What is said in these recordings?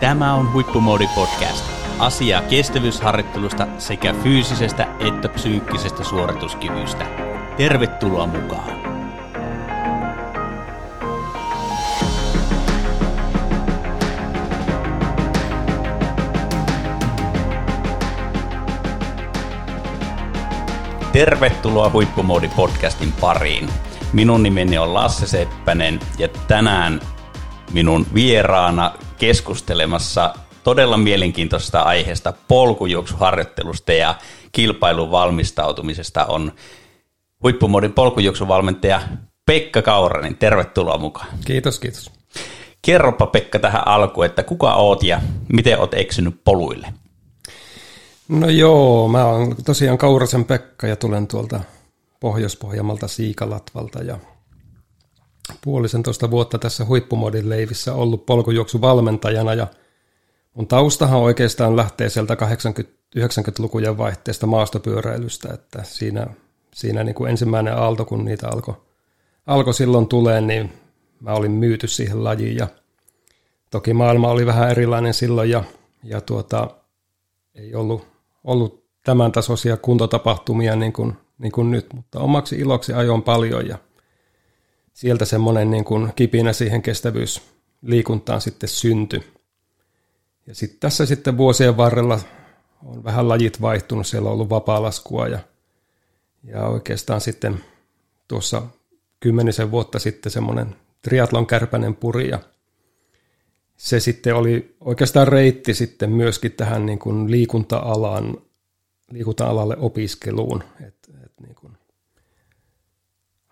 Tämä on Huippumoodi Podcast. Asiaa kestävyysharjoittelusta sekä fyysisestä että psyykkisestä suorituskyvystä. Tervetuloa mukaan! Tervetuloa Huippumoodi podcastin pariin. Minun nimeni on Lasse Seppänen ja tänään minun vieraana keskustelemassa todella mielenkiintoisesta aiheesta polkujuoksuharjoittelusta ja kilpailun valmistautumisesta on huippumodin polkujuoksuvalmentaja Pekka Kauranen. Tervetuloa mukaan. Kiitos, kiitos. Kerropa Pekka tähän alkuun, että kuka oot ja miten oot eksynyt poluille? No joo, mä oon tosiaan Kaurasen Pekka ja tulen tuolta Pohjois-Pohjanmalta Siikalatvalta ja puolisentoista vuotta tässä huippumodin leivissä ollut polkujuoksuvalmentajana ja mun taustahan oikeastaan lähtee sieltä 80-90-lukujen vaihteesta maastopyöräilystä, että siinä, siinä niin kuin ensimmäinen aalto, kun niitä alkoi alko silloin tulee, niin mä olin myyty siihen lajiin ja toki maailma oli vähän erilainen silloin ja, ja tuota, ei ollut, ollut tämän tasoisia kuntotapahtumia niin kuin, niin kuin nyt, mutta omaksi iloksi ajoin paljon ja – sieltä semmoinen niin kuin kipinä siihen kestävyysliikuntaan sitten syntyi. Ja sitten tässä sitten vuosien varrella on vähän lajit vaihtunut, siellä on ollut vapaa-laskua ja, ja oikeastaan sitten tuossa kymmenisen vuotta sitten semmoinen triatlon kärpänen puri ja se sitten oli oikeastaan reitti sitten myöskin tähän niin kuin liikunta-alan, liikunta-alalle opiskeluun. Et,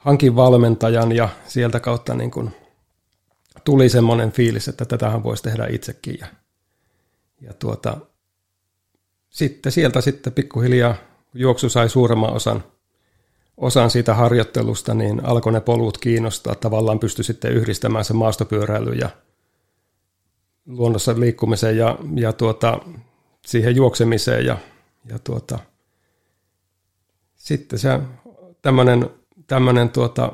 hankin valmentajan ja sieltä kautta niin kuin tuli semmoinen fiilis, että tätähän voisi tehdä itsekin. Ja, ja tuota, sitten sieltä sitten pikkuhiljaa juoksu sai suuremman osan, osan siitä harjoittelusta, niin alkoi ne polut kiinnostaa. Tavallaan pystyi sitten yhdistämään se maastopyöräily ja luonnossa liikkumiseen ja, ja tuota, siihen juoksemiseen. Ja, ja tuota, sitten se tämmöinen tämmöinen tuota,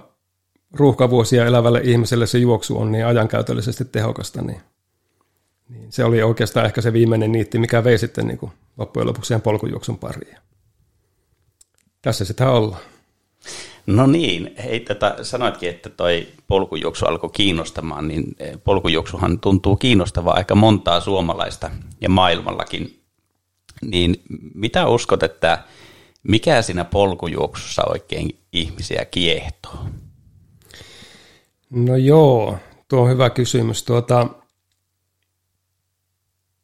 ruuhkavuosia elävälle ihmiselle se juoksu on niin ajankäytöllisesti tehokasta, niin, niin se oli oikeastaan ehkä se viimeinen niitti, mikä vei sitten niin kuin loppujen lopuksi siihen polkujuoksun pariin. Tässä sitä ollaan. No niin, hei, tätä, sanoitkin, että toi polkujuoksu alkoi kiinnostamaan, niin eh, polkujuoksuhan tuntuu kiinnostavaa aika montaa suomalaista ja maailmallakin. Niin mitä uskot, että mikä siinä polkujuoksussa oikein ihmisiä kiehtoo? No joo, tuo on hyvä kysymys. Tuota,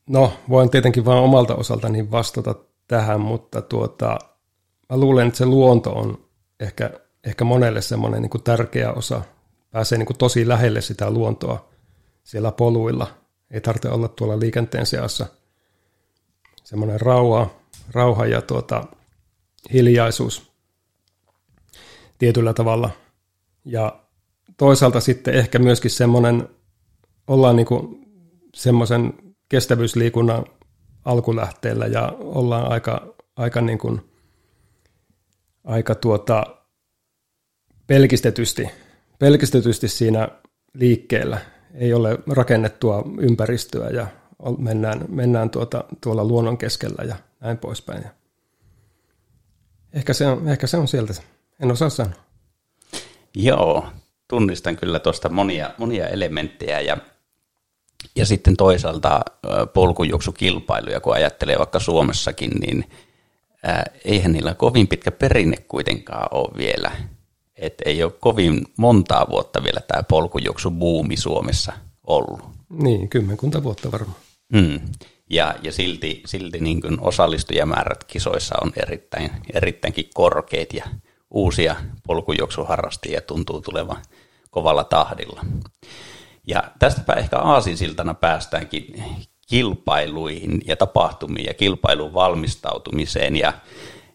no, voin tietenkin vain omalta osaltani vastata tähän, mutta tuota, mä luulen, että se luonto on ehkä, ehkä monelle semmoinen niin tärkeä osa. Pääsee niin kuin tosi lähelle sitä luontoa siellä poluilla. Ei tarvitse olla tuolla liikenteen seassa. Semmoinen rauha, rauha ja tuota, hiljaisuus tietyllä tavalla. Ja toisaalta sitten ehkä myöskin semmoinen, ollaan niin kuin semmoisen kestävyysliikunnan alkulähteellä ja ollaan aika, aika, niin kuin, aika tuota, pelkistetysti, pelkistetysti siinä liikkeellä. Ei ole rakennettua ympäristöä ja mennään, mennään tuota, tuolla luonnon keskellä ja näin poispäin. Ehkä se on, ehkä se on sieltä. En osaa sanoa. Joo, tunnistan kyllä tuosta monia, monia elementtejä ja, ja sitten toisaalta polkujuoksukilpailuja, kun ajattelee vaikka Suomessakin, niin ää, eihän niillä kovin pitkä perinne kuitenkaan ole vielä. Et ei ole kovin montaa vuotta vielä tämä polkujuoksubuumi Suomessa ollut. Niin, kymmenkunta vuotta varmaan. Hmm. Ja, ja silti, silti niin kuin osallistujamäärät kisoissa on erittäin, erittäinkin korkeat ja uusia polkujuoksuharrastajia tuntuu tulevan kovalla tahdilla. Ja tästäpä ehkä aasinsiltana päästäänkin kilpailuihin ja tapahtumiin ja kilpailun valmistautumiseen. Ja,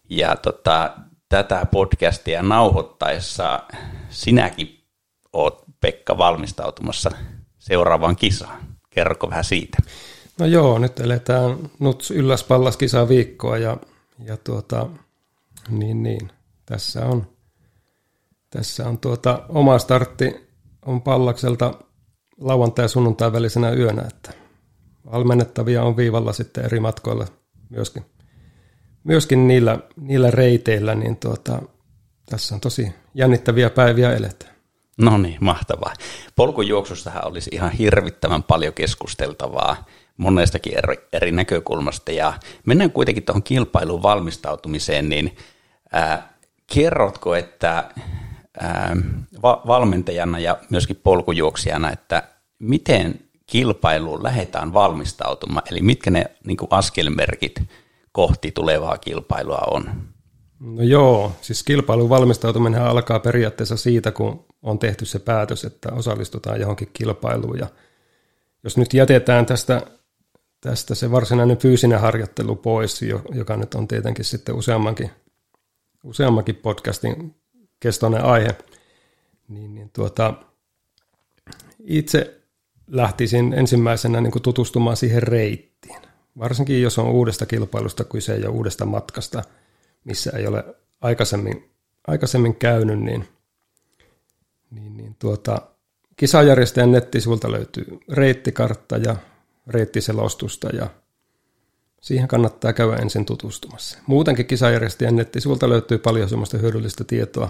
ja tota, tätä podcastia nauhoittaessa sinäkin oot Pekka valmistautumassa seuraavaan kisaan. Kerroko vähän siitä? No joo, nyt eletään Nuts ylläs pallas kisaa viikkoa ja, ja tuota, niin, niin, tässä on, tässä on tuota, oma startti on pallakselta lauantai- ja sunnuntai välisenä yönä, että valmennettavia on viivalla sitten eri matkoilla myöskin, myöskin niillä, niillä reiteillä, niin tuota, tässä on tosi jännittäviä päiviä eletään. No niin, mahtavaa. Polkujuoksustahan olisi ihan hirvittävän paljon keskusteltavaa monestakin eri, eri näkökulmasta. Ja mennään kuitenkin tuohon kilpailuun valmistautumiseen, niin ää, kerrotko, että ää, va- valmentajana ja myöskin polkujuoksijana, että miten kilpailuun lähdetään valmistautumaan, eli mitkä ne niin kuin askelmerkit kohti tulevaa kilpailua on? No joo, siis kilpailun valmistautuminen alkaa periaatteessa siitä, kun on tehty se päätös, että osallistutaan johonkin kilpailuun. Ja jos nyt jätetään tästä, tästä se varsinainen fyysinen harjoittelu pois, joka nyt on tietenkin sitten useammankin, useammankin podcastin kestoinen aihe, niin, niin tuota, itse lähtisin ensimmäisenä niin kuin tutustumaan siihen reittiin. Varsinkin jos on uudesta kilpailusta kyse ja uudesta matkasta, missä ei ole aikaisemmin, aikaisemmin käynyt, niin, niin, niin tuota, kisajärjestäjän nettisivulta löytyy reittikartta ja reittiselostusta ja siihen kannattaa käydä ensin tutustumassa. Muutenkin kisajärjestäjän nettisivulta löytyy paljon semmoista hyödyllistä tietoa,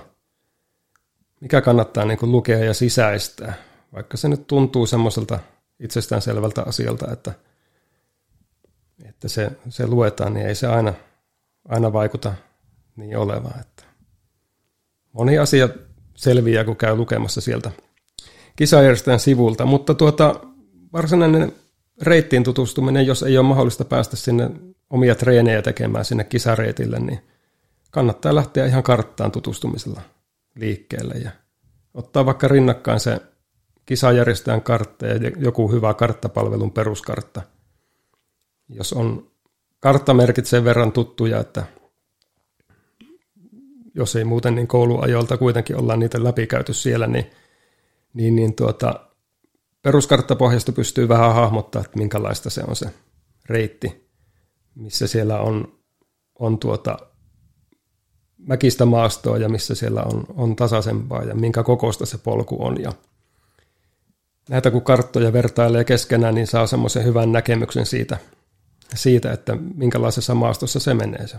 mikä kannattaa niin kuin lukea ja sisäistää vaikka se nyt tuntuu semmoiselta itsestäänselvältä asialta, että, että se, se luetaan, niin ei se aina, aina vaikuta niin olevaan. Että moni asia selviää, kun käy lukemassa sieltä kisajärjestäjän sivulta, mutta tuota, varsinainen reittiin tutustuminen, jos ei ole mahdollista päästä sinne omia treenejä tekemään sinne kisareitille, niin kannattaa lähteä ihan karttaan tutustumisella liikkeelle ja ottaa vaikka rinnakkain se kisajärjestäjän kartta ja joku hyvä karttapalvelun peruskartta. Jos on karttamerkit sen verran tuttuja, että jos ei muuten, niin kouluajoilta kuitenkin ollaan niitä läpikäyty siellä, niin, niin, niin tuota, peruskarttapohjasta pystyy vähän hahmottaa, että minkälaista se on se reitti, missä siellä on, on tuota mäkistä maastoa ja missä siellä on, on tasaisempaa ja minkä kokoista se polku on ja näitä kun karttoja vertailee keskenään, niin saa semmoisen hyvän näkemyksen siitä, siitä että minkälaisessa maastossa se menee se,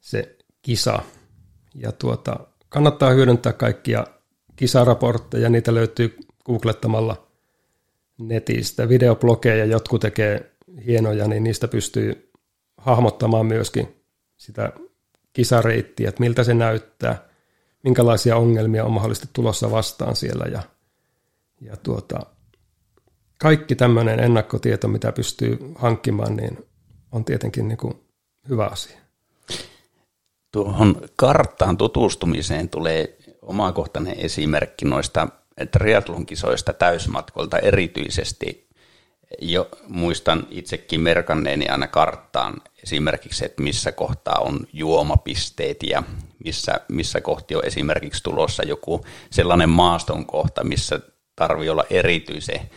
se kisa. Ja tuota, kannattaa hyödyntää kaikkia kisaraportteja, niitä löytyy googlettamalla netistä. Videoblogeja jotkut tekee hienoja, niin niistä pystyy hahmottamaan myöskin sitä kisareittiä, että miltä se näyttää, minkälaisia ongelmia on mahdollisesti tulossa vastaan siellä ja ja tuota, kaikki tämmöinen ennakkotieto, mitä pystyy hankkimaan, niin on tietenkin niin kuin hyvä asia. Tuohon karttaan tutustumiseen tulee omakohtainen esimerkki noista triathlon-kisoista täysmatkolta erityisesti. Jo muistan itsekin merkanneeni aina karttaan esimerkiksi, että missä kohtaa on juomapisteet ja missä, missä kohti on esimerkiksi tulossa joku sellainen maaston kohta, missä tarvii olla erityisen,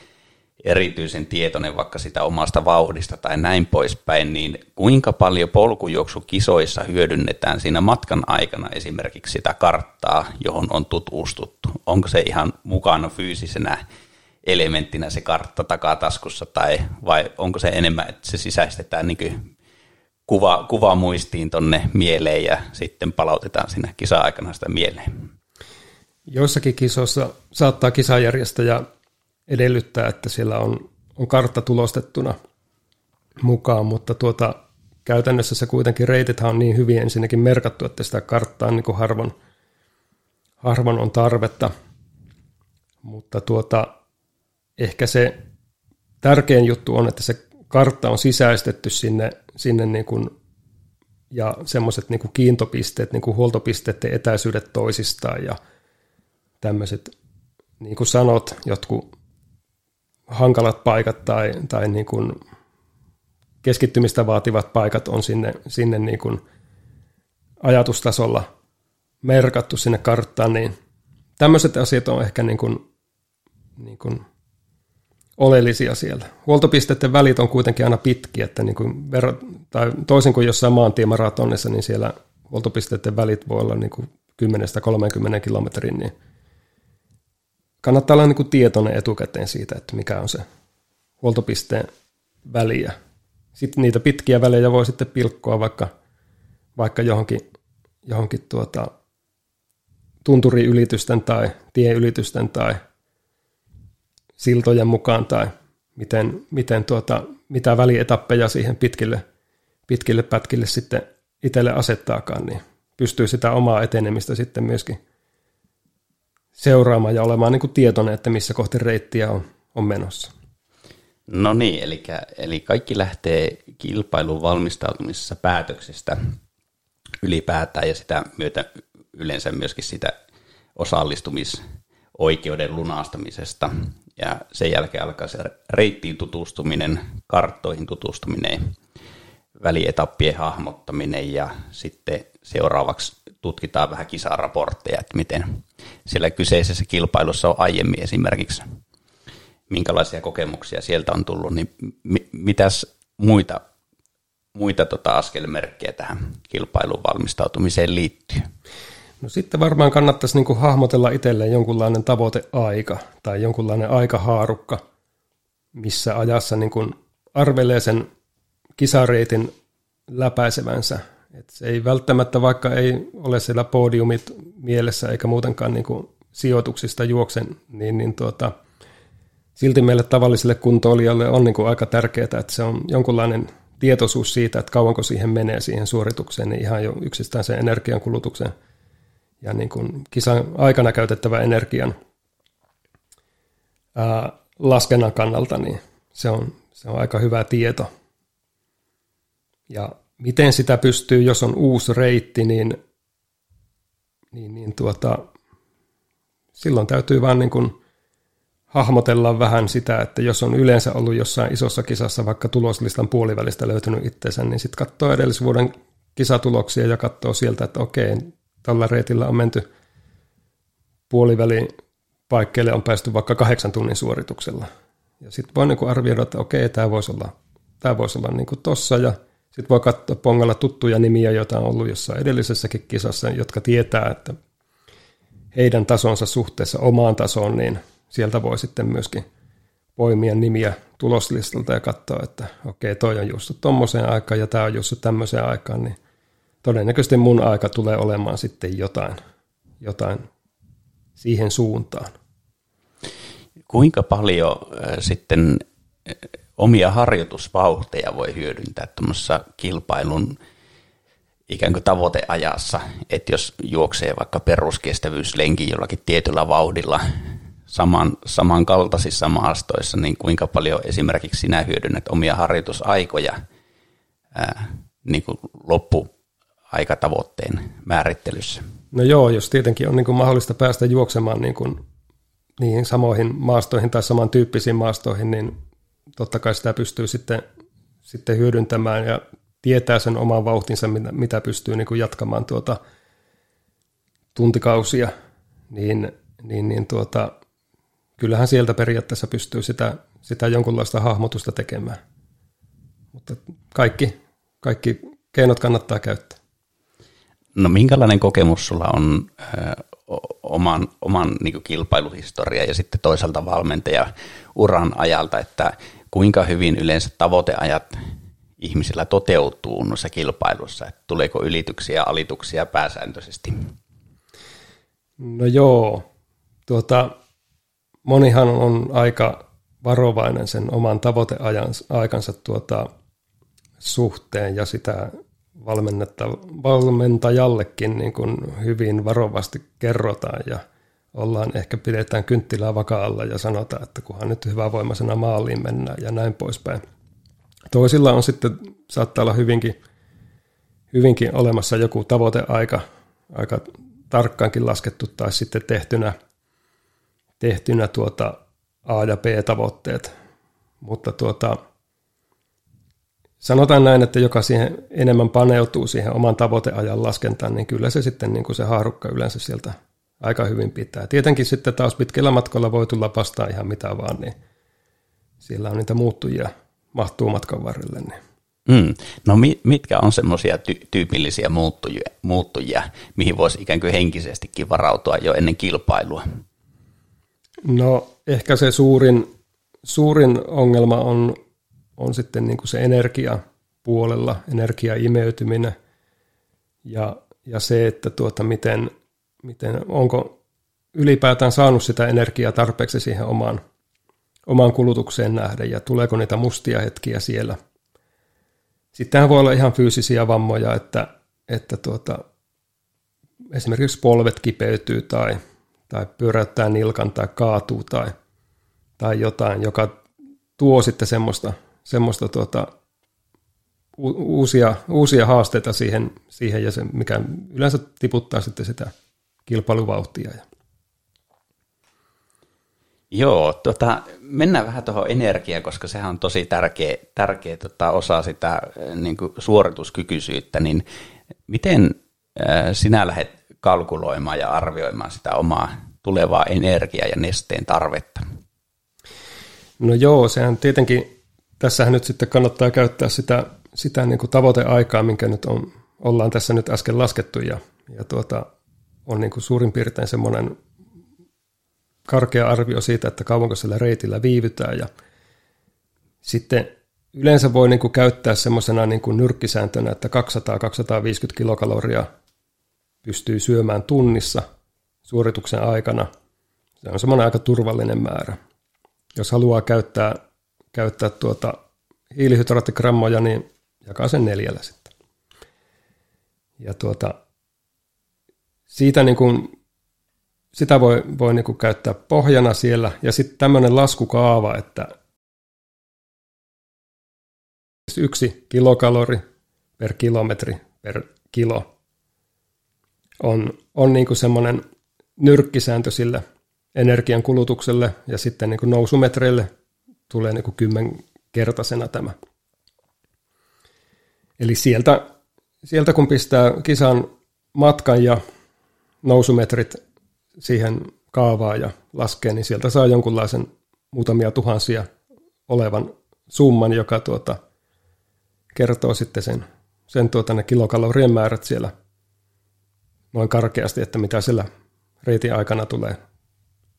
erityisen tietoinen vaikka sitä omasta vauhdista tai näin poispäin, niin kuinka paljon polkujuoksukisoissa hyödynnetään siinä matkan aikana esimerkiksi sitä karttaa, johon on tutustuttu? Onko se ihan mukana fyysisenä elementtinä se kartta takataskussa tai vai onko se enemmän, että se sisäistetään niin kuva, kuva muistiin tonne mieleen ja sitten palautetaan siinä kisa-aikana sitä mieleen? Joissakin kisoissa saattaa kisajärjestäjä edellyttää, että siellä on, on kartta tulostettuna mukaan, mutta tuota, käytännössä se kuitenkin reitithän on niin hyvin ensinnäkin merkattu, että sitä karttaa niin kuin harvoin, harvoin on tarvetta. Mutta tuota, ehkä se tärkein juttu on, että se kartta on sisäistetty sinne, sinne niin kuin, ja semmoiset niin kiintopisteet, niin kuin huoltopisteiden etäisyydet toisistaan ja – tämmöiset, niin kuin sanot, jotkut hankalat paikat tai, tai niin kuin keskittymistä vaativat paikat on sinne, sinne niin kuin ajatustasolla merkattu sinne karttaan, niin tämmöiset asiat on ehkä niin kuin, niin kuin oleellisia siellä. Huoltopisteiden välit on kuitenkin aina pitkiä, että niin kuin verrat, tai toisin kuin jossain maantiemaratonissa, niin siellä huoltopisteiden välit voi olla niin kuin 10-30 kilometrin, niin kannattaa olla niin kuin tietoinen etukäteen siitä, että mikä on se huoltopisteen väliä. Sitten niitä pitkiä välejä voi sitten pilkkoa vaikka, vaikka johonkin, johonkin tuota, tunturiylitysten tai tieylitysten tai siltojen mukaan tai miten, miten tuota, mitä välietappeja siihen pitkille, pitkille pätkille sitten itselle asettaakaan, niin pystyy sitä omaa etenemistä sitten myöskin seuraamaan ja olemaan niin kuin tietoinen, että missä kohti reittiä on, on menossa. No niin, eli, eli kaikki lähtee kilpailun valmistautumisessa päätöksestä ylipäätään ja sitä myötä yleensä myöskin sitä osallistumisoikeuden lunastamisesta. Ja sen jälkeen alkaa se reittiin tutustuminen, karttoihin tutustuminen, välietappien hahmottaminen ja sitten seuraavaksi tutkitaan vähän kisaraportteja, että miten siellä kyseisessä kilpailussa on aiemmin esimerkiksi, minkälaisia kokemuksia sieltä on tullut, niin mitäs muita, muita tota askelmerkkejä tähän kilpailuun valmistautumiseen liittyy? No sitten varmaan kannattaisi niin kuin hahmotella itselleen jonkunlainen tavoiteaika tai jonkunlainen aikahaarukka, missä ajassa niin kuin arvelee sen kisareitin läpäisevänsä. Et se ei välttämättä, vaikka ei ole siellä podiumit mielessä eikä muutenkaan niin kuin sijoituksista juoksen, niin, niin tuota, silti meille tavalliselle kuntoilijalle on niin kuin aika tärkeää, että se on jonkunlainen tietoisuus siitä, että kauanko siihen menee siihen suoritukseen, niin ihan jo yksistään sen energiankulutuksen ja niin kuin kisan aikana käytettävän energian ää, laskennan kannalta, niin se on, se on aika hyvä tieto. Ja miten sitä pystyy, jos on uusi reitti, niin, niin, niin tuota, silloin täytyy vaan niin kuin hahmotella vähän sitä, että jos on yleensä ollut jossain isossa kisassa vaikka tuloslistan puolivälistä löytynyt itsensä, niin sitten katsoo edellisvuoden kisatuloksia ja katsoo sieltä, että okei, tällä reitillä on menty puolivälin paikkeille on päästy vaikka kahdeksan tunnin suorituksella. Ja sitten voi niin arvioida, että okei, tämä voisi olla, tämä voisi olla niin tossa ja sitten voi katsoa pongalla tuttuja nimiä, joita on ollut jossain edellisessäkin kisassa, jotka tietää, että heidän tasonsa suhteessa omaan tasoon, niin sieltä voi sitten myöskin poimia nimiä tuloslistalta ja katsoa, että okei, toi on just tuommoiseen aikaan ja tämä on just tämmöiseen aikaan, niin todennäköisesti mun aika tulee olemaan sitten jotain, jotain siihen suuntaan. Kuinka paljon äh, sitten omia harjoitusvauhteja voi hyödyntää tuommoisessa kilpailun ikään kuin tavoiteajassa, että jos juoksee vaikka peruskestävyyslenki jollakin tietyllä vauhdilla saman, samankaltaisissa maastoissa, niin kuinka paljon esimerkiksi sinä hyödynnät omia harjoitusaikoja ää, niin kuin loppuaikatavoitteen määrittelyssä? No joo, jos tietenkin on niin kuin mahdollista päästä juoksemaan niin kuin niihin samoihin maastoihin tai samantyyppisiin maastoihin, niin totta kai sitä pystyy sitten, sitten hyödyntämään ja tietää sen oman vauhtinsa, mitä, mitä pystyy niin kuin jatkamaan tuota tuntikausia, niin, niin, niin tuota, kyllähän sieltä periaatteessa pystyy sitä, sitä jonkunlaista hahmotusta tekemään. Mutta kaikki, kaikki keinot kannattaa käyttää. No minkälainen kokemus sulla on oman, oman niin kilpailuhistoria ja sitten toisaalta valmentaja uran ajalta, että kuinka hyvin yleensä tavoiteajat ihmisillä toteutuu noissa kilpailussa, että tuleeko ylityksiä ja alituksia pääsääntöisesti? No joo, tuota, monihan on aika varovainen sen oman tavoiteaikansa tuota, suhteen ja sitä valmentajallekin niin kuin hyvin varovasti kerrotaan. Ja ollaan ehkä pidetään kynttilää vakaalla ja sanotaan, että kunhan nyt hyvävoimaisena maaliin mennään ja näin poispäin. Toisilla on sitten, saattaa olla hyvinkin, hyvinkin olemassa joku tavoiteaika, aika tarkkaankin laskettu tai sitten tehtynä, tehtynä tuota A- ja B-tavoitteet. Mutta tuota, sanotaan näin, että joka siihen enemmän paneutuu siihen oman tavoiteajan laskentaan, niin kyllä se sitten niin kuin se haarukka yleensä sieltä aika hyvin pitää. Tietenkin sitten taas pitkillä matkoilla voi tulla vastaan ihan mitä vaan, niin siellä on niitä muuttujia, mahtuu matkan varrelle. Niin. Mm. No mitkä on semmoisia ty- tyypillisiä muuttujia, muuttujia, mihin voisi ikään kuin henkisestikin varautua jo ennen kilpailua? No ehkä se suurin, suurin ongelma on, on sitten niin kuin se energia puolella, energiaimeytyminen ja, ja se, että tuota, miten, miten, onko ylipäätään saanut sitä energiaa tarpeeksi siihen omaan, omaan kulutukseen nähden ja tuleeko niitä mustia hetkiä siellä. Sittenhän voi olla ihan fyysisiä vammoja, että, että tuota, esimerkiksi polvet kipeytyy tai, tai pyöräyttää nilkan tai kaatuu tai, tai jotain, joka tuo sitten semmoista, semmoista tuota, uusia, uusia haasteita siihen, siihen ja se, mikä yleensä tiputtaa sitten sitä kilpailuvauhtia. Joo, tota, mennään vähän tuohon energiaan, koska sehän on tosi tärkeä, tärkeä tota, osa sitä niin kuin suorituskykyisyyttä, niin miten äh, sinä lähdet kalkuloimaan ja arvioimaan sitä omaa tulevaa energiaa ja nesteen tarvetta? No joo, sehän tietenkin, tässähän nyt sitten kannattaa käyttää sitä, sitä niin kuin tavoiteaikaa, minkä nyt on, ollaan tässä nyt äsken laskettu ja, ja tuota, on niin kuin suurin piirtein semmoinen karkea arvio siitä, että kauanko sillä reitillä viivytään ja sitten yleensä voi niin kuin käyttää semmoisena niin kuin nyrkkisääntönä, että 200-250 kilokaloria pystyy syömään tunnissa suorituksen aikana. Se on semmoinen aika turvallinen määrä. Jos haluaa käyttää, käyttää tuota hiilihydraattigrammoja, niin jakaa sen neljällä sitten. Ja tuota, siitä niin kuin, sitä voi, voi niin kuin käyttää pohjana siellä. Ja sitten tämmöinen laskukaava, että yksi kilokalori per kilometri per kilo on, on niin kuin semmoinen nyrkkisääntö sille energian kulutukselle ja sitten niin kuin nousumetreille tulee niin kuin kymmenkertaisena tämä. Eli sieltä, sieltä kun pistää kisan matkan ja nousumetrit siihen kaavaan ja laskee, niin sieltä saa jonkunlaisen muutamia tuhansia olevan summan, joka tuota, kertoo sitten sen, sen tuota, ne kilokalorien määrät siellä noin karkeasti, että mitä siellä reitin aikana tulee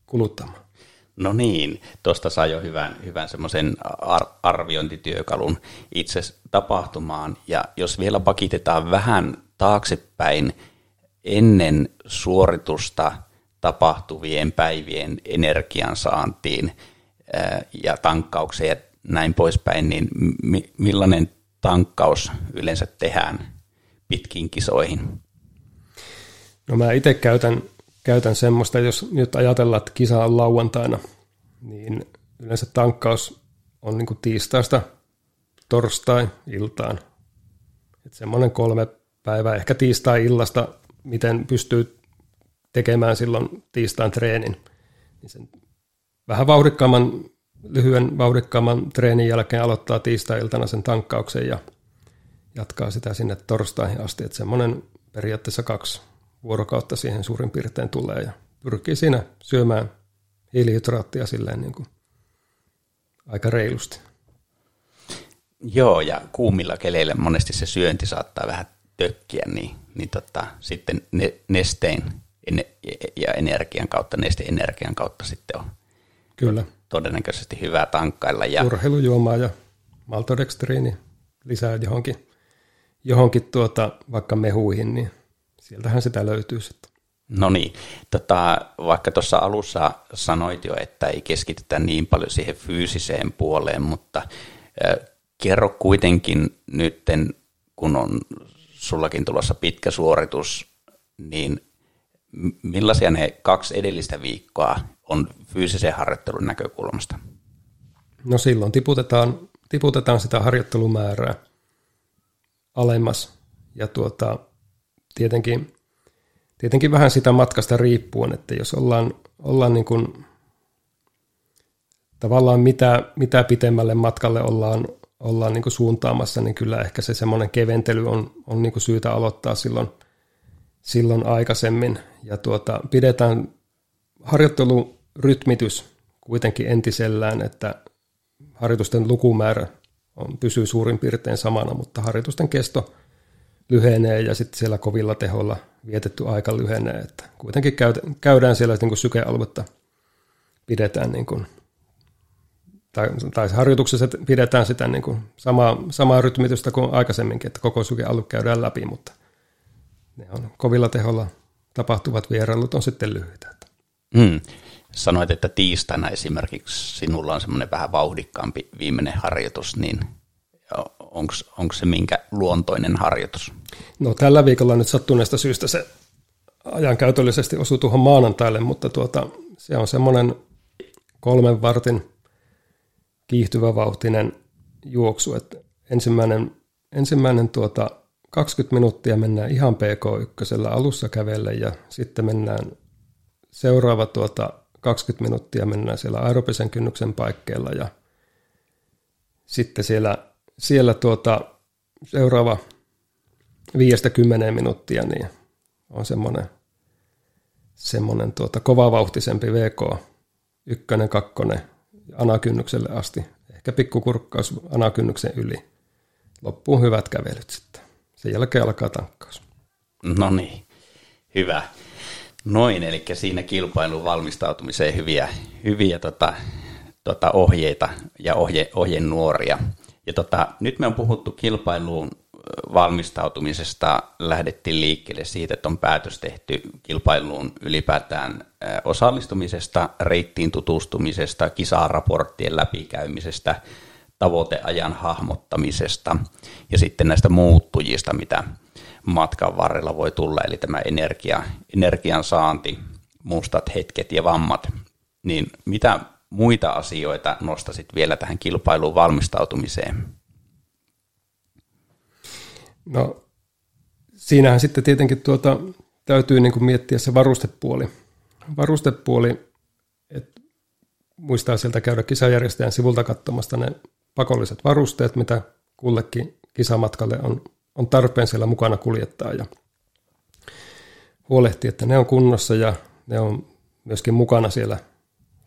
kuluttamaan. No niin, tuosta saa jo hyvän, hyvän semmoisen ar- arviointityökalun itse tapahtumaan. Ja jos vielä pakitetaan vähän taaksepäin ennen suoritusta tapahtuvien päivien energiansaantiin ja tankkaukseen ja näin poispäin, niin millainen tankkaus yleensä tehdään pitkin kisoihin? No mä itse käytän, käytän semmoista, jos nyt ajatellaan, että kisa on lauantaina, niin yleensä tankkaus on niin kuin tiistaista torstai-iltaan. Että semmoinen kolme päivää, ehkä tiistai-illasta, miten pystyy tekemään silloin tiistain treenin. Niin sen vähän vauhdikkaamman, lyhyen vauhdikkaamman treenin jälkeen aloittaa tiistai-iltana sen tankkauksen ja jatkaa sitä sinne torstaihin asti. Että semmoinen periaatteessa kaksi vuorokautta siihen suurin piirtein tulee ja pyrkii siinä syömään hiilihydraattia silleen niin kuin aika reilusti. Joo, ja kuumilla keleillä monesti se syönti saattaa vähän tökkiä, niin, niin tota, sitten ne, nestein ja energian kautta, nesteenergian kautta sitten on Kyllä. todennäköisesti hyvä tankkailla. Ja... Urheilujuomaa ja maltodextriini lisää johonkin, johonkin tuota, vaikka mehuihin, niin sieltähän sitä löytyy sitten. No niin, tota, vaikka tuossa alussa sanoit jo, että ei keskitytä niin paljon siihen fyysiseen puoleen, mutta äh, kerro kuitenkin nytten, kun on sullakin tulossa pitkä suoritus, niin millaisia ne kaksi edellistä viikkoa on fyysisen harjoittelun näkökulmasta? No silloin tiputetaan, tiputetaan sitä harjoittelumäärää alemmas ja tuota, tietenkin, tietenkin vähän sitä matkasta riippuen, että jos ollaan, ollaan niin kuin, tavallaan mitä, mitä pitemmälle matkalle ollaan, ollaan niin kuin suuntaamassa, niin kyllä ehkä se semmoinen keventely on, on niin kuin syytä aloittaa silloin, silloin aikaisemmin. Ja tuota, pidetään harjoittelurytmitys kuitenkin entisellään, että harjoitusten lukumäärä on, pysyy suurin piirtein samana, mutta harjoitusten kesto – lyhenee ja sitten siellä kovilla teholla vietetty aika lyhenee. Että kuitenkin käydään siellä niin kuin sykealuetta pidetään niin kuin tai, tai harjoituksessa pidetään sitä niin kuin samaa, samaa rytmitystä kuin aikaisemminkin, että koko sukealue käydään läpi, mutta ne on kovilla teholla tapahtuvat vierailut on sitten lyhyitä. Mm. Sanoit, että tiistaina esimerkiksi sinulla on semmoinen vähän vauhdikkaampi viimeinen harjoitus, niin onko se minkä luontoinen harjoitus? No tällä viikolla nyt sattuneesta syystä se ajankäytöllisesti osui tuohon maanantaille, mutta tuota, se on semmoinen kolmen vartin kiihtyvä vauhtinen juoksu, että ensimmäinen, ensimmäinen tuota 20 minuuttia mennään ihan PK1 alussa kävelle ja sitten mennään seuraava tuota 20 minuuttia mennään siellä aerobisen kynnyksen paikkeilla ja sitten siellä, siellä tuota, seuraava 5-10 minuuttia niin on semmoinen, semmoinen tuota, kovavauhtisempi VK, ykkönen, kakkonen, anakynnykselle asti. Ehkä pikkukurkkaus anakynnyksen yli. Loppuun hyvät kävelyt sitten. Sen jälkeen alkaa tankkaus. No niin, hyvä. Noin, eli siinä kilpailun valmistautumiseen hyviä, hyviä tota, tota ohjeita ja ohje, ohjenuoria. Ja tota, nyt me on puhuttu kilpailuun valmistautumisesta, lähdettiin liikkeelle siitä, että on päätös tehty kilpailuun ylipäätään osallistumisesta, reittiin tutustumisesta, kisaraporttien läpikäymisestä, tavoiteajan hahmottamisesta ja sitten näistä muuttujista, mitä matkan varrella voi tulla, eli tämä energia, energian saanti, mustat hetket ja vammat, niin mitä muita asioita nostasit vielä tähän kilpailuun valmistautumiseen? No siinähän sitten tietenkin tuota, täytyy niin kuin miettiä se varustepuoli. Varustepuoli, että muistaa sieltä käydä kisajärjestäjän sivulta katsomasta ne pakolliset varusteet, mitä kullekin kisamatkalle on on tarpeen siellä mukana kuljettaa ja huolehtia, että ne on kunnossa ja ne on myöskin mukana siellä,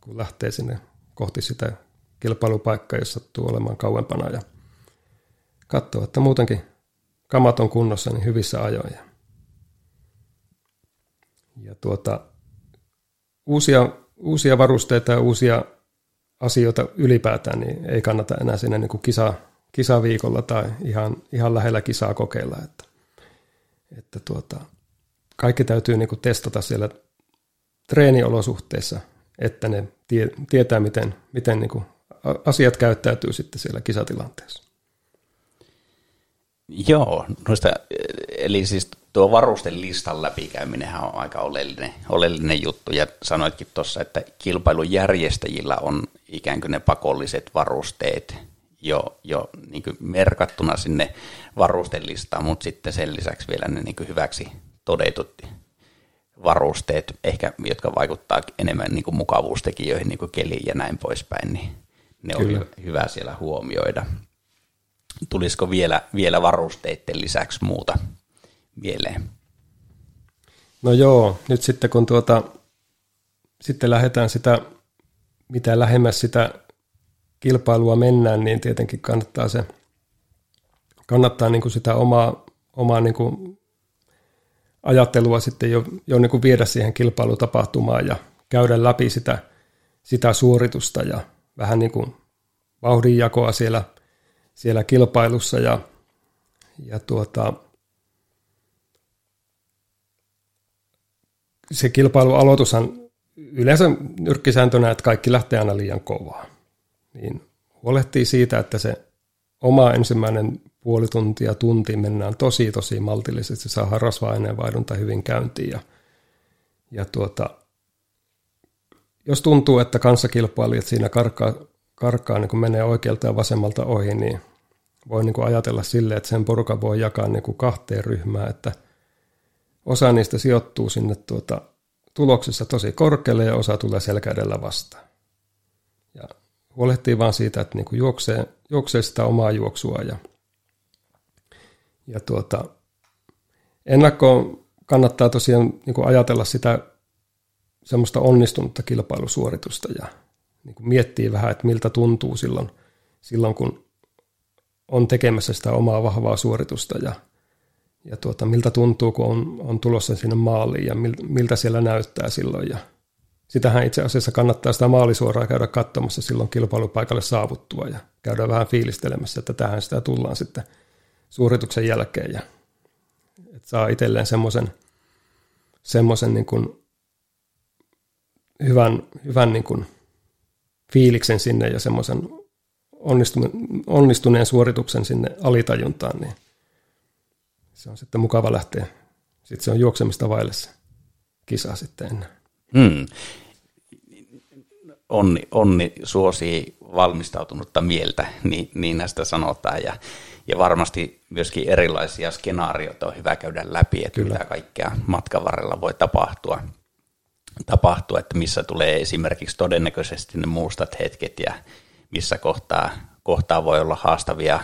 kun lähtee sinne kohti sitä kilpailupaikkaa, jossa sattuu olemaan kauempana ja katsoa, että muutenkin kamat on kunnossa niin hyvissä ajoin. Ja tuota, uusia, uusia varusteita ja uusia asioita ylipäätään niin ei kannata enää sinne niin kuin kisa, kisaviikolla tai ihan, ihan lähellä kisaa kokeilla. Että, että tuota, kaikki täytyy niin kuin testata siellä treeniolosuhteissa, että ne tie, tietää, miten, miten niin kuin asiat käyttäytyy sitten siellä kisatilanteessa. Joo, noista, eli siis tuo varusten listan läpikäyminen on aika oleellinen, oleellinen juttu, ja sanoitkin tuossa, että kilpailujärjestäjillä on ikään kuin ne pakolliset varusteet jo, jo niin merkattuna sinne varustelistaan, mutta sitten sen lisäksi vielä ne niin hyväksi todetut varusteet, ehkä, jotka vaikuttaa enemmän niin mukavuustekijöihin, niin kuin keliin ja näin poispäin, niin ne Kyllä. on hyvä siellä huomioida. Tulisiko vielä, vielä varusteiden lisäksi muuta mieleen? No joo, nyt sitten kun tuota, sitten lähdetään sitä, mitä lähemmäs sitä kilpailua mennään, niin tietenkin kannattaa se kannattaa niin kuin sitä omaa, omaa niin kuin ajattelua sitten jo, jo niin kuin viedä siihen kilpailutapahtumaan ja käydä läpi sitä, sitä suoritusta ja vähän niin kuin vauhdinjakoa siellä, siellä kilpailussa ja, ja tuota, se kilpailualoitushan yleensä nyrkkisääntönä, että kaikki lähtee aina liian kovaa. Niin huolehtii siitä, että se oma ensimmäinen puoli tuntia, tunti mennään tosi tosi maltillisesti, saa rasva-aineenvaihdunta hyvin käyntiin ja, ja tuota, jos tuntuu, että kanssakilpailijat siinä karkaa, karkaa niin kuin menee oikealta ja vasemmalta ohi, niin voi niin kuin ajatella sille, että sen porukan voi jakaa niin kuin kahteen ryhmään, että osa niistä sijoittuu sinne tuota, tuloksessa tosi korkealle ja osa tulee selkä edellä vastaan. Ja huolehtii vaan siitä, että niin kuin juoksee, juoksee sitä omaa juoksua ja, ja tuota, ennakkoon kannattaa tosiaan niin kuin ajatella sitä semmoista onnistunutta kilpailusuoritusta ja niin kuin miettii vähän, että miltä tuntuu silloin, silloin kun on tekemässä sitä omaa vahvaa suoritusta ja, ja tuota, miltä tuntuu, kun on, on tulossa sinne maaliin ja miltä siellä näyttää silloin. Ja sitähän itse asiassa kannattaa sitä maalisuoraa käydä katsomassa silloin kilpailupaikalle saavuttua ja käydä vähän fiilistelemässä, että tähän sitä tullaan sitten suorituksen jälkeen ja että saa itselleen semmoisen semmoisen niin kuin hyvän, hyvän niin kuin fiiliksen sinne ja semmoisen onnistuneen suorituksen sinne alitajuntaan, niin se on sitten mukava lähteä. Sitten se on juoksemista vaille se kisa sitten. Hmm. Onni, onni suosii valmistautunutta mieltä, niin, niin näistä sanotaan. Ja, ja varmasti myöskin erilaisia skenaarioita on hyvä käydä läpi, että Kyllä. mitä kaikkea matkan varrella voi tapahtua, tapahtua, että missä tulee esimerkiksi todennäköisesti ne muustat hetket ja missä kohtaa, kohtaa voi olla haastavia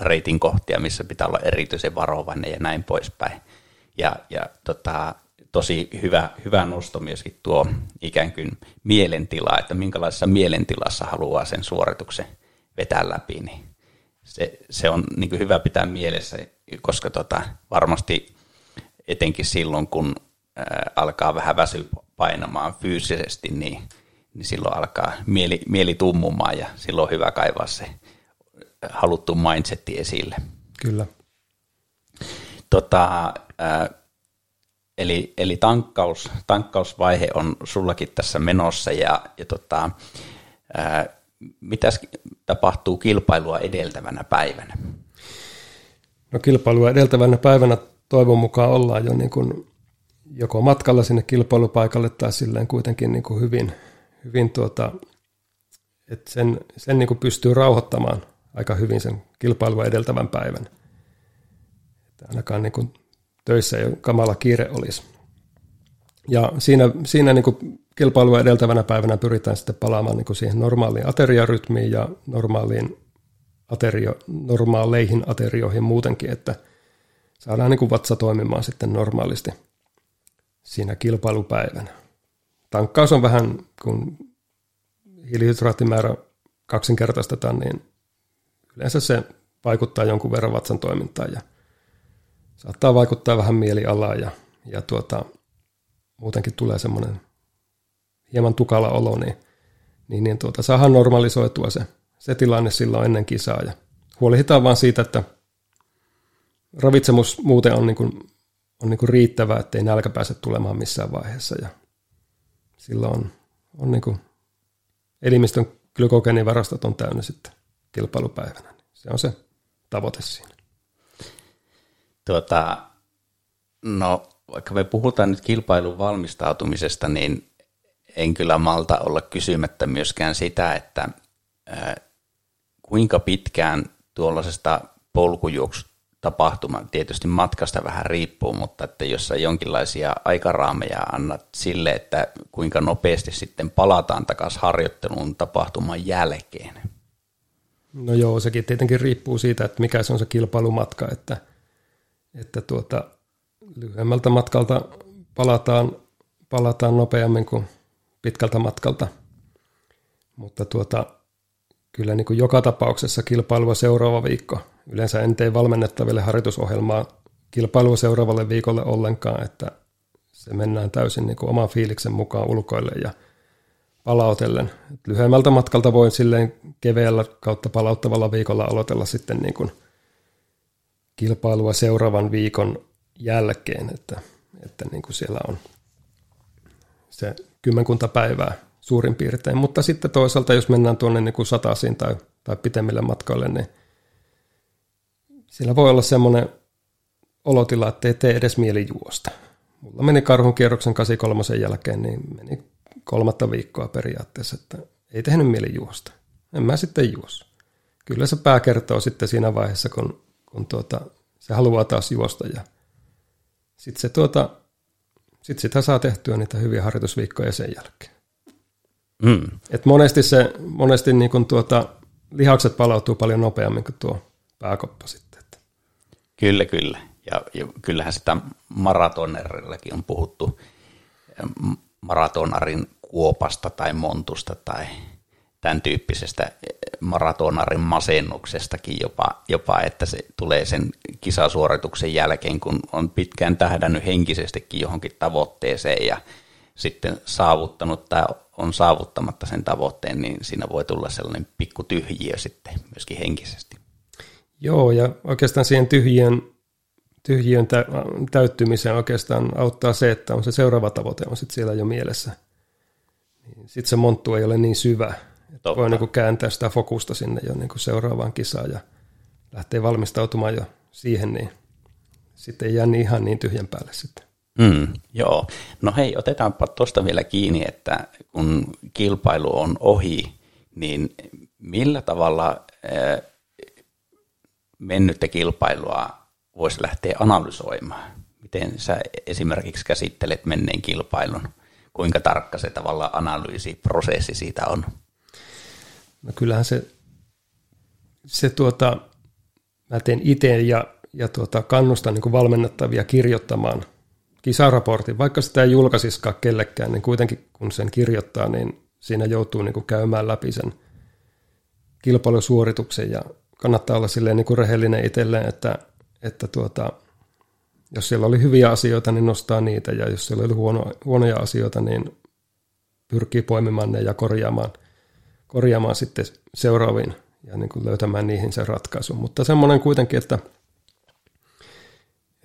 reitin kohtia, missä pitää olla erityisen varovainen ja näin poispäin. Ja, ja tota, tosi hyvä, hyvä nosto myöskin tuo ikään kuin mielentila, että minkälaisessa mielentilassa haluaa sen suorituksen vetää läpi, niin se, se on niin hyvä pitää mielessä, koska tota, varmasti etenkin silloin, kun ää, alkaa vähän väsy painamaan fyysisesti, niin, niin silloin alkaa mieli, mieli tummumaan ja silloin on hyvä kaivaa se haluttu mindsetti esille. Kyllä. Tota, ää, eli, eli tankkaus, tankkausvaihe on sullakin tässä menossa ja, ja tota, ää, mitäs tapahtuu kilpailua edeltävänä päivänä? No kilpailua edeltävänä päivänä toivon mukaan ollaan jo niin kuin joko matkalla sinne kilpailupaikalle tai silleen kuitenkin niin kuin hyvin, hyvin tuota, että sen, sen niin kuin pystyy rauhoittamaan aika hyvin sen kilpailua edeltävän päivän. Että ainakaan niin kuin töissä ei kamala kiire olisi. Ja siinä, siinä niin kuin kilpailua edeltävänä päivänä pyritään sitten palaamaan niin kuin siihen normaaliin ateriarytmiin ja normaaliin aterio, normaaleihin aterioihin muutenkin, että saadaan niin kuin vatsa toimimaan sitten normaalisti siinä kilpailupäivänä. Tankkaus on vähän, kun hiilihydraattimäärä kaksinkertaistetaan, niin yleensä se vaikuttaa jonkun verran vatsan toimintaan ja saattaa vaikuttaa vähän mielialaa ja, ja tuota, muutenkin tulee semmoinen hieman tukala olo, niin, niin, niin tuota, saadaan normalisoitua se, se tilanne silloin ennen kisaa ja huolehditaan vaan siitä, että ravitsemus muuten on, niin kuin, on niin kuin riittävää, ettei nälkä pääse tulemaan missään vaiheessa ja silloin on, on niin kuin elimistön glykogeenivarastot on täynnä sitten kilpailupäivänä. Se on se tavoite siinä. Tuota, no, vaikka me puhutaan nyt kilpailun valmistautumisesta, niin en kyllä malta olla kysymättä myöskään sitä, että ää, kuinka pitkään tuollaisesta polkujuoksutapahtuma, tietysti matkasta vähän riippuu, mutta että jos sä jonkinlaisia aikaraameja annat sille, että kuinka nopeasti sitten palataan takaisin harjoitteluun tapahtuman jälkeen. No joo, sekin tietenkin riippuu siitä, että mikä se on se kilpailumatka, että, että tuota, lyhyemmältä matkalta palataan, palataan nopeammin kuin pitkältä matkalta. Mutta tuota, kyllä niin kuin joka tapauksessa kilpailua seuraava viikko. Yleensä en tee valmennettaville harjoitusohjelmaa kilpailua seuraavalle viikolle ollenkaan, että se mennään täysin niin kuin oman fiiliksen mukaan ulkoille ja palautellen. Lyhyemmältä matkalta voin silleen keveällä kautta palauttavalla viikolla aloitella sitten niin kuin kilpailua seuraavan viikon jälkeen, että, että niin kuin siellä on se kymmenkunta päivää suurin piirtein. Mutta sitten toisaalta, jos mennään tuonne niin kuin satasiin tai, tai pitemmille matkoille, niin siellä voi olla semmoinen olotila, että ei tee edes mieli juosta. Mulla meni karhun kierroksen 83 jälkeen, niin meni kolmatta viikkoa periaatteessa, että ei tehnyt mieli juosta. En mä sitten juossa. Kyllä se pää kertoo sitten siinä vaiheessa, kun, kun tuota, se haluaa taas juosta ja sitten se tuota, sit sitä saa tehtyä niitä hyviä harjoitusviikkoja sen jälkeen. Mm. Et monesti se, monesti niin kun tuota, lihakset palautuu paljon nopeammin kuin tuo pääkoppa sitten. Kyllä, kyllä. Ja, ja kyllähän sitä maratonerillakin on puhuttu maratonarin kuopasta tai montusta tai tämän tyyppisestä maratonarin masennuksestakin jopa, jopa, että se tulee sen kisasuorituksen jälkeen, kun on pitkään tähdännyt henkisestikin johonkin tavoitteeseen ja sitten saavuttanut tai on saavuttamatta sen tavoitteen, niin siinä voi tulla sellainen pikku tyhjiö sitten myöskin henkisesti. Joo, ja oikeastaan siihen tyhjien, tyhjien täyttymiseen oikeastaan auttaa se, että on se seuraava tavoite on sitten siellä jo mielessä. Niin sitten se monttu ei ole niin syvä, että voi niin kääntää sitä fokusta sinne jo niin seuraavaan kisaan ja lähtee valmistautumaan jo siihen, niin sitten ei jää niin ihan niin tyhjän päälle sitten. Mm, joo. No hei, otetaanpa tuosta vielä kiinni, että kun kilpailu on ohi, niin millä tavalla äh, mennyttä kilpailua voisi lähteä analysoimaan? Miten sä esimerkiksi käsittelet menneen kilpailun? Kuinka tarkka se tavallaan analyysiprosessi siitä on? No kyllähän se, se tuota, mä teen itse ja, ja tuota, kannustan niin valmennettavia kirjoittamaan kisaraportin, vaikka sitä ei julkaisisikaan kellekään, niin kuitenkin kun sen kirjoittaa, niin siinä joutuu niin käymään läpi sen kilpailusuorituksen ja kannattaa olla silleen niin kuin rehellinen itselleen, että, että tuota, jos siellä oli hyviä asioita, niin nostaa niitä, ja jos siellä oli huono, huonoja asioita, niin pyrkii poimimaan ne ja korjaamaan, korjaamaan sitten seuraaviin ja niin kuin löytämään niihin sen ratkaisun. Mutta semmoinen kuitenkin, että,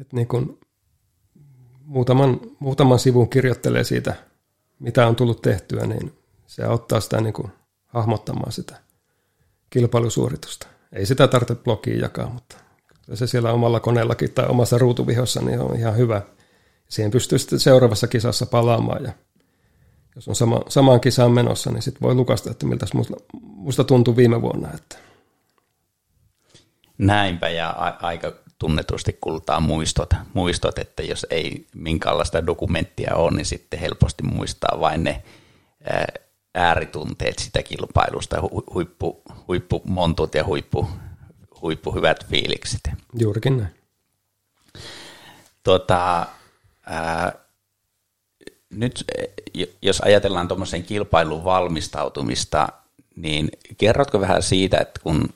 että niin kuin muutaman, muutaman sivun kirjoittelee siitä, mitä on tullut tehtyä, niin se auttaa sitä niin kuin hahmottamaan sitä kilpailusuoritusta. Ei sitä tarvitse blogiin jakaa, mutta se siellä omalla koneellakin tai omassa ruutuvihossa niin on ihan hyvä. Siihen pystyy sitten seuraavassa kisassa palaamaan ja jos on sama, samaan kisaan menossa, niin sitten voi lukasta, että miltä musta, musta tuntui viime vuonna. Että. Näinpä ja a- aika tunnetusti kultaa muistot, muistot, että jos ei minkäänlaista dokumenttia ole, niin sitten helposti muistaa vain ne ääritunteet sitä kilpailusta, hu- huippu, huippumontut ja huippu, huippu hyvät fiilikset. Juurikin näin. Tota, ää, nyt jos ajatellaan tuommoisen kilpailun valmistautumista, niin kerrotko vähän siitä, että kun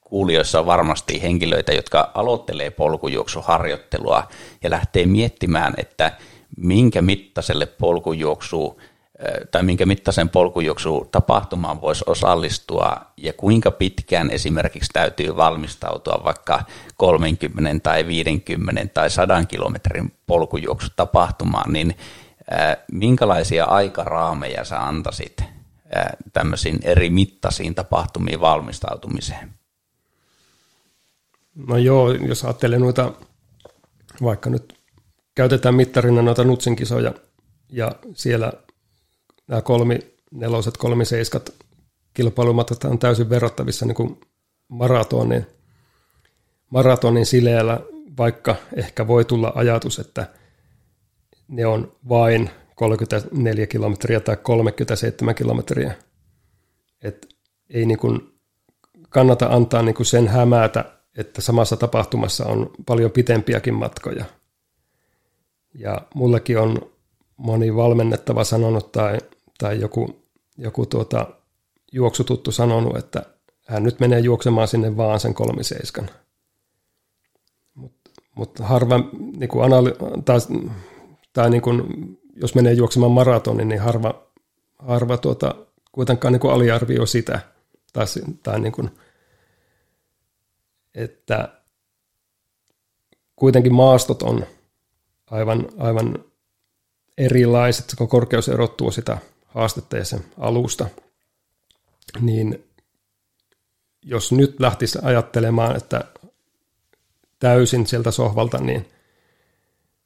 kuulijoissa on varmasti henkilöitä, jotka aloittelee polkujuoksuharjoittelua ja lähtee miettimään, että minkä mittaiselle polkujuoksu tai minkä mittaisen polkujuoksu tapahtumaan voisi osallistua ja kuinka pitkään esimerkiksi täytyy valmistautua vaikka 30 tai 50 tai 100 kilometrin polkujuoksu tapahtumaan, niin minkälaisia aikaraameja sä antaisit tämmöisiin eri mittaisiin tapahtumiin valmistautumiseen? No joo, jos ajattelee noita, vaikka nyt käytetään mittarina noita nutsinkisoja ja siellä nämä kolmi neloset, kolmi seiskat kilpailumatkat on täysin verrattavissa niin kuin maratonin, maratonin sileällä, vaikka ehkä voi tulla ajatus, että ne on vain 34 kilometriä tai 37 kilometriä. Et ei niin kuin kannata antaa niin kuin sen hämätä, että samassa tapahtumassa on paljon pitempiäkin matkoja. Ja mullekin on moni valmennettava sanonut tai, tai joku, joku tuota, juoksututtu sanonut, että hän nyt menee juoksemaan sinne vaan sen kolmiseiskan. Mutta mut harva, niin kuin analy- tai, tai niin kuin, jos menee juoksemaan maratonin, niin harva, harva tuota, kuitenkaan niin kuin aliarvioi sitä. Tai, tai niin kuin, että kuitenkin maastot on aivan, aivan erilaiset, kun korkeus erottuu sitä haastetta ja sen alusta, niin jos nyt lähtisi ajattelemaan, että täysin sieltä sohvalta, niin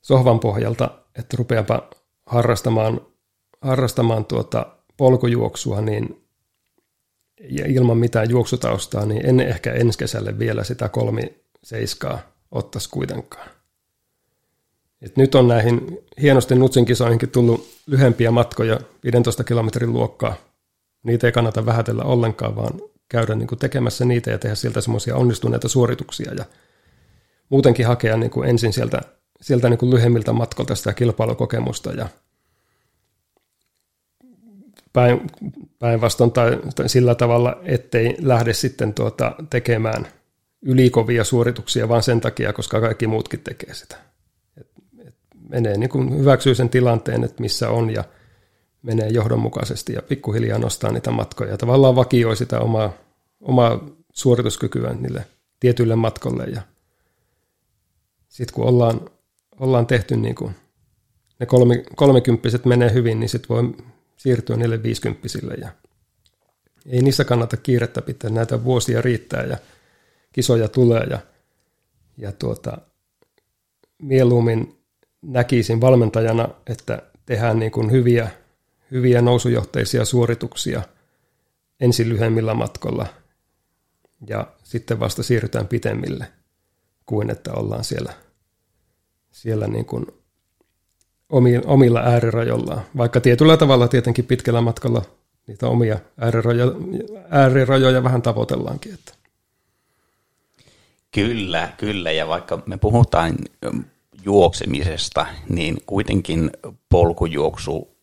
sohvan pohjalta, että rupeapa harrastamaan, harrastamaan tuota polkujuoksua, niin ja ilman mitään juoksutaustaa, niin en ehkä ensi kesälle vielä sitä kolmi seiskaa ottaisi kuitenkaan. Et nyt on näihin hienosti Nutsin kisoihinkin tullut lyhempiä matkoja, 15 kilometrin luokkaa. Niitä ei kannata vähätellä ollenkaan, vaan käydä niin kuin tekemässä niitä ja tehdä sieltä semmoisia onnistuneita suorituksia ja muutenkin hakea niin kuin ensin sieltä, sieltä niin kuin lyhyemmiltä matkolta sitä kilpailukokemusta ja päin, päinvastoin tai, tai sillä tavalla, ettei lähde sitten tuota tekemään ylikovia suorituksia vaan sen takia, koska kaikki muutkin tekee sitä menee niin kuin hyväksyy sen tilanteen, että missä on ja menee johdonmukaisesti ja pikkuhiljaa nostaa niitä matkoja. Ja tavallaan vakioi sitä omaa, omaa suorituskykyä niille tietyille matkolle. Ja sitten kun ollaan, ollaan tehty niin kuin ne kolme, kolmekymppiset menee hyvin, niin sitten voi siirtyä niille viisikymppisille. Ja ei niissä kannata kiirettä pitää, näitä vuosia riittää ja kisoja tulee. Ja, ja tuota, mieluummin näkisin valmentajana, että tehdään niin kuin hyviä, hyviä nousujohteisia suorituksia ensin lyhyemmillä matkolla ja sitten vasta siirrytään pitemmille kuin että ollaan siellä, siellä niin kuin omilla äärirajoillaan. Vaikka tietyllä tavalla tietenkin pitkällä matkalla niitä omia äärirajoja, äärirajoja vähän tavoitellaankin. Että. Kyllä, kyllä. Ja vaikka me puhutaan juoksemisesta, niin kuitenkin polkujuoksu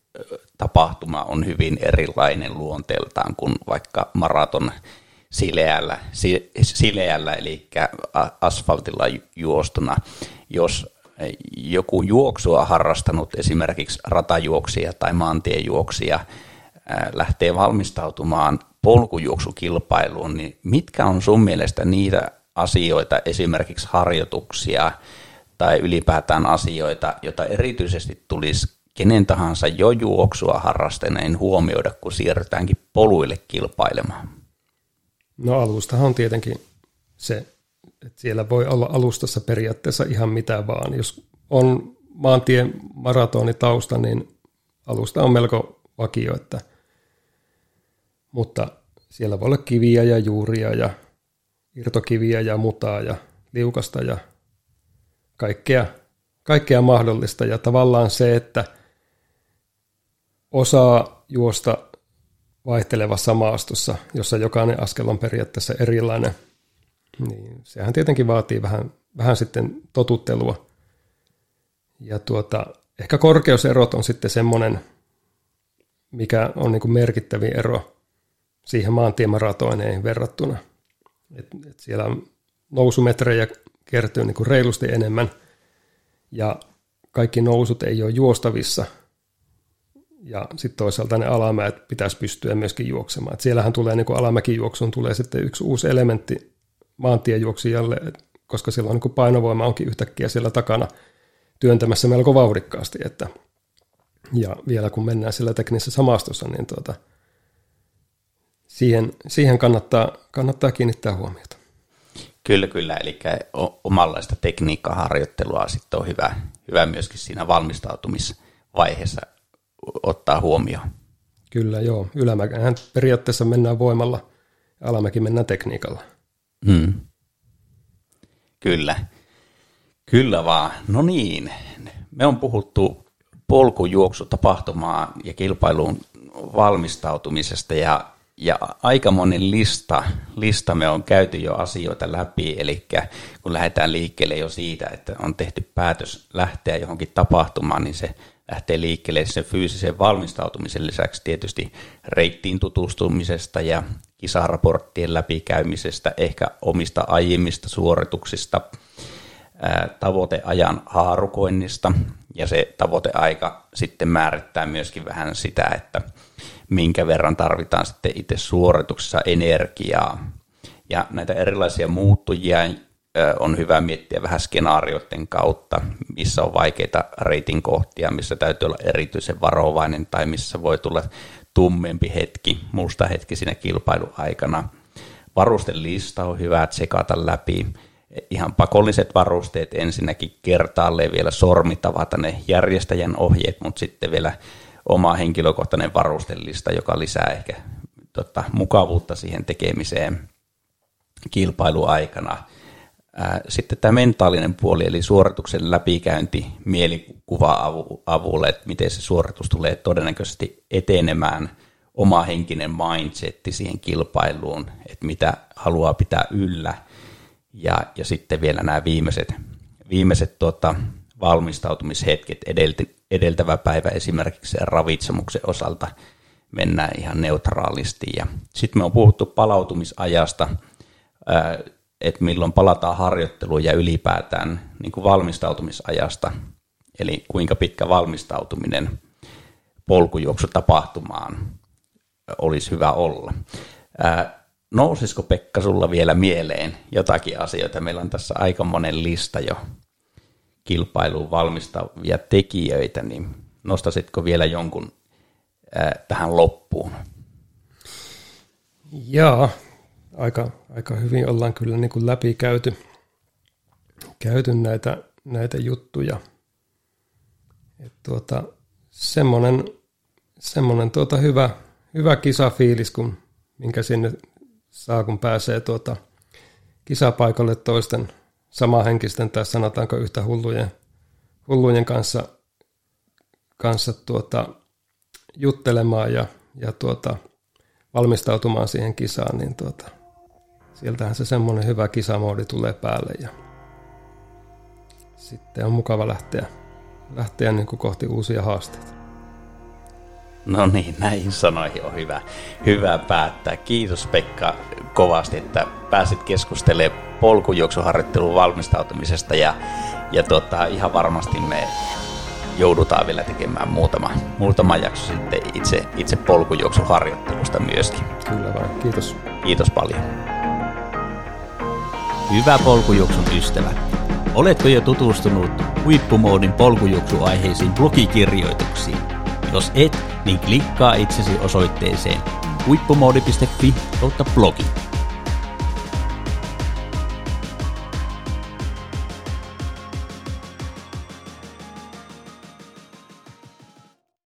tapahtuma on hyvin erilainen luonteeltaan kuin vaikka maraton sileällä, sileällä eli asfaltilla juostuna. Jos joku juoksua harrastanut, esimerkiksi ratajuoksia tai maantiejuoksia, lähtee valmistautumaan polkujuoksukilpailuun, niin mitkä on sun mielestä niitä asioita, esimerkiksi harjoituksia tai ylipäätään asioita, joita erityisesti tulisi kenen tahansa jo juoksua harrastaneen huomioida, kun siirrytäänkin poluille kilpailemaan? No alustahan on tietenkin se, että siellä voi olla alustassa periaatteessa ihan mitä vaan. Jos on maantien maratonitausta, niin alusta on melko vakio, että, mutta siellä voi olla kiviä ja juuria ja irtokiviä ja mutaa ja liukasta ja kaikkea, kaikkea mahdollista. Ja tavallaan se, että osaa juosta vaihtelevassa maastossa, jossa jokainen askel on periaatteessa erilainen, niin sehän tietenkin vaatii vähän, vähän sitten totuttelua. Ja tuota, ehkä korkeuserot on sitten semmoinen, mikä on niin merkittävin ero siihen maantiemaratoineen verrattuna – et, et siellä nousumetrejä kertyy niin kuin reilusti enemmän ja kaikki nousut ei ole juostavissa. Ja sitten toisaalta ne alamäet pitäisi pystyä myöskin juoksemaan. Et siellähän tulee niin kuin alamäkijuoksuun tulee sitten yksi uusi elementti maantiejuoksijalle, koska silloin niin painovoima onkin yhtäkkiä siellä takana työntämässä melko vauhdikkaasti. Että, ja vielä kun mennään sillä teknisessä maastossa, niin tuota, siihen, siihen kannattaa, kannattaa kiinnittää huomiota. Kyllä, kyllä. Eli omanlaista tekniikkaharjoittelua sitten on hyvä, hyvä myöskin siinä valmistautumisvaiheessa ottaa huomioon. Kyllä, joo. Ylämäkään periaatteessa mennään voimalla, alamäki mennään tekniikalla. Hmm. Kyllä. Kyllä vaan. No niin, me on puhuttu polkujuoksutapahtumaan ja kilpailuun valmistautumisesta ja ja aika moni lista, lista me on käyty jo asioita läpi, eli kun lähdetään liikkeelle jo siitä, että on tehty päätös lähteä johonkin tapahtumaan, niin se lähtee liikkeelle sen fyysisen valmistautumisen lisäksi tietysti reittiin tutustumisesta ja kisaraporttien läpikäymisestä, ehkä omista aiemmista suorituksista, tavoiteajan haarukoinnista, ja se tavoiteaika sitten määrittää myöskin vähän sitä, että minkä verran tarvitaan sitten itse suorituksessa energiaa. Ja näitä erilaisia muuttujia on hyvä miettiä vähän skenaarioiden kautta, missä on vaikeita reitin kohtia, missä täytyy olla erityisen varovainen tai missä voi tulla tummempi hetki, musta hetki siinä kilpailuaikana. Varustelista on hyvä tsekata läpi. Ihan pakolliset varusteet ensinnäkin kertaalleen vielä sormitavata ne järjestäjän ohjeet, mutta sitten vielä oma henkilökohtainen varustelista, joka lisää ehkä tota, mukavuutta siihen tekemiseen kilpailuaikana. Sitten tämä mentaalinen puoli, eli suorituksen läpikäynti mielikuva avulla, että miten se suoritus tulee todennäköisesti etenemään, oma henkinen mindsetti siihen kilpailuun, että mitä haluaa pitää yllä, ja, ja sitten vielä nämä viimeiset, viimeiset tuota, valmistautumishetket edelti, edeltävä päivä esimerkiksi ravitsemuksen osalta mennään ihan neutraalisti. Ja sitten me on puhuttu palautumisajasta, että milloin palataan harjoitteluun ja ylipäätään niin kuin valmistautumisajasta. eli kuinka pitkä valmistautuminen polkujuoksutapahtumaan olisi hyvä olla. Nousisiko Pekka sulla vielä mieleen jotakin asioita? Meillä on tässä aika monen lista jo kilpailuun valmistavia tekijöitä, niin nostasitko vielä jonkun tähän loppuun? Joo, aika, aika hyvin ollaan kyllä niin kuin läpi käyty, näitä, näitä juttuja. Et tuota, semmoinen, semmoinen tuota hyvä, hyvä kisafiilis, kun, minkä sinne saa, kun pääsee tuota kisapaikalle toisten samahenkisten tai sanotaanko yhtä hullujen, hullujen kanssa, kanssa tuota, juttelemaan ja, ja tuota, valmistautumaan siihen kisaan, niin tuota, sieltähän se semmoinen hyvä kisamoodi tulee päälle ja sitten on mukava lähteä, lähteä niin kuin kohti uusia haasteita. No niin, näihin sanoihin on hyvä, hyvä päättää. Kiitos Pekka kovasti, että pääsit keskustelemaan polkujuoksuharjoittelun valmistautumisesta ja, ja tota, ihan varmasti me joudutaan vielä tekemään muutama, muutama jakso sitten itse, itse polkujuoksuharjoittelusta myöskin. Kyllä vain, kiitos. Kiitos paljon. Hyvä polkujuoksun ystävä. Oletko jo tutustunut huippumoodin polkujuoksuaiheisiin blogikirjoituksiin? Jos et, niin klikkaa itsesi osoitteeseen huippumoodi.fi blogi.